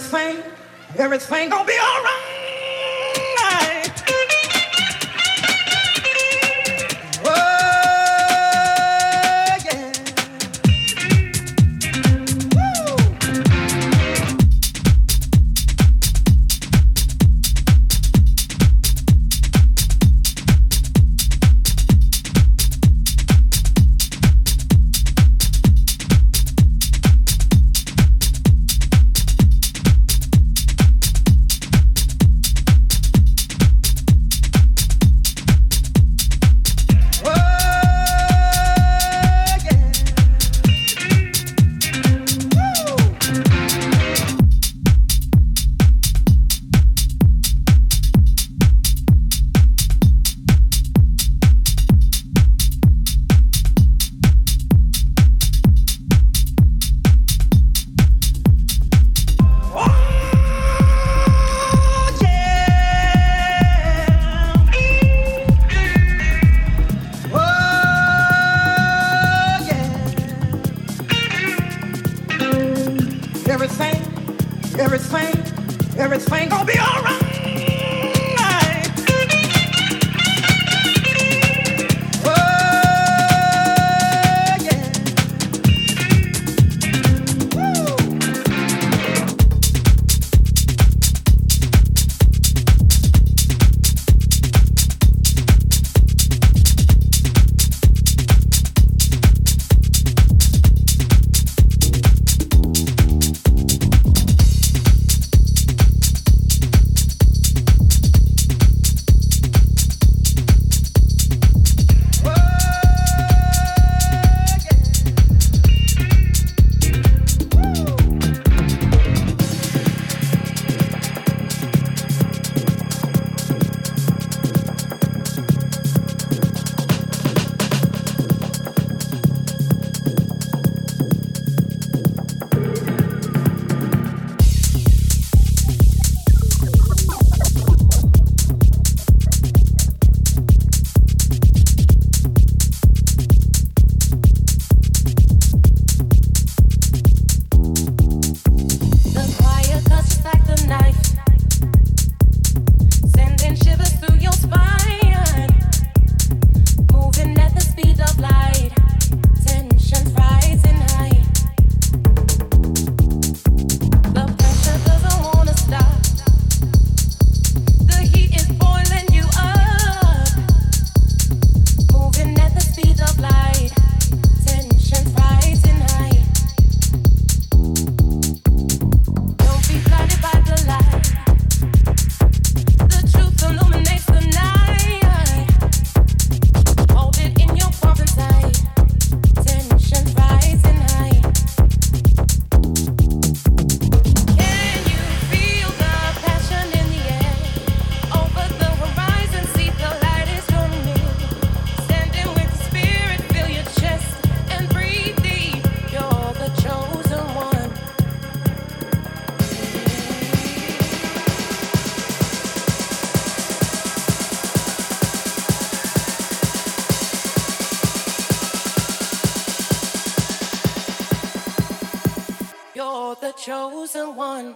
everything, everything gonna be all right. Chosen one.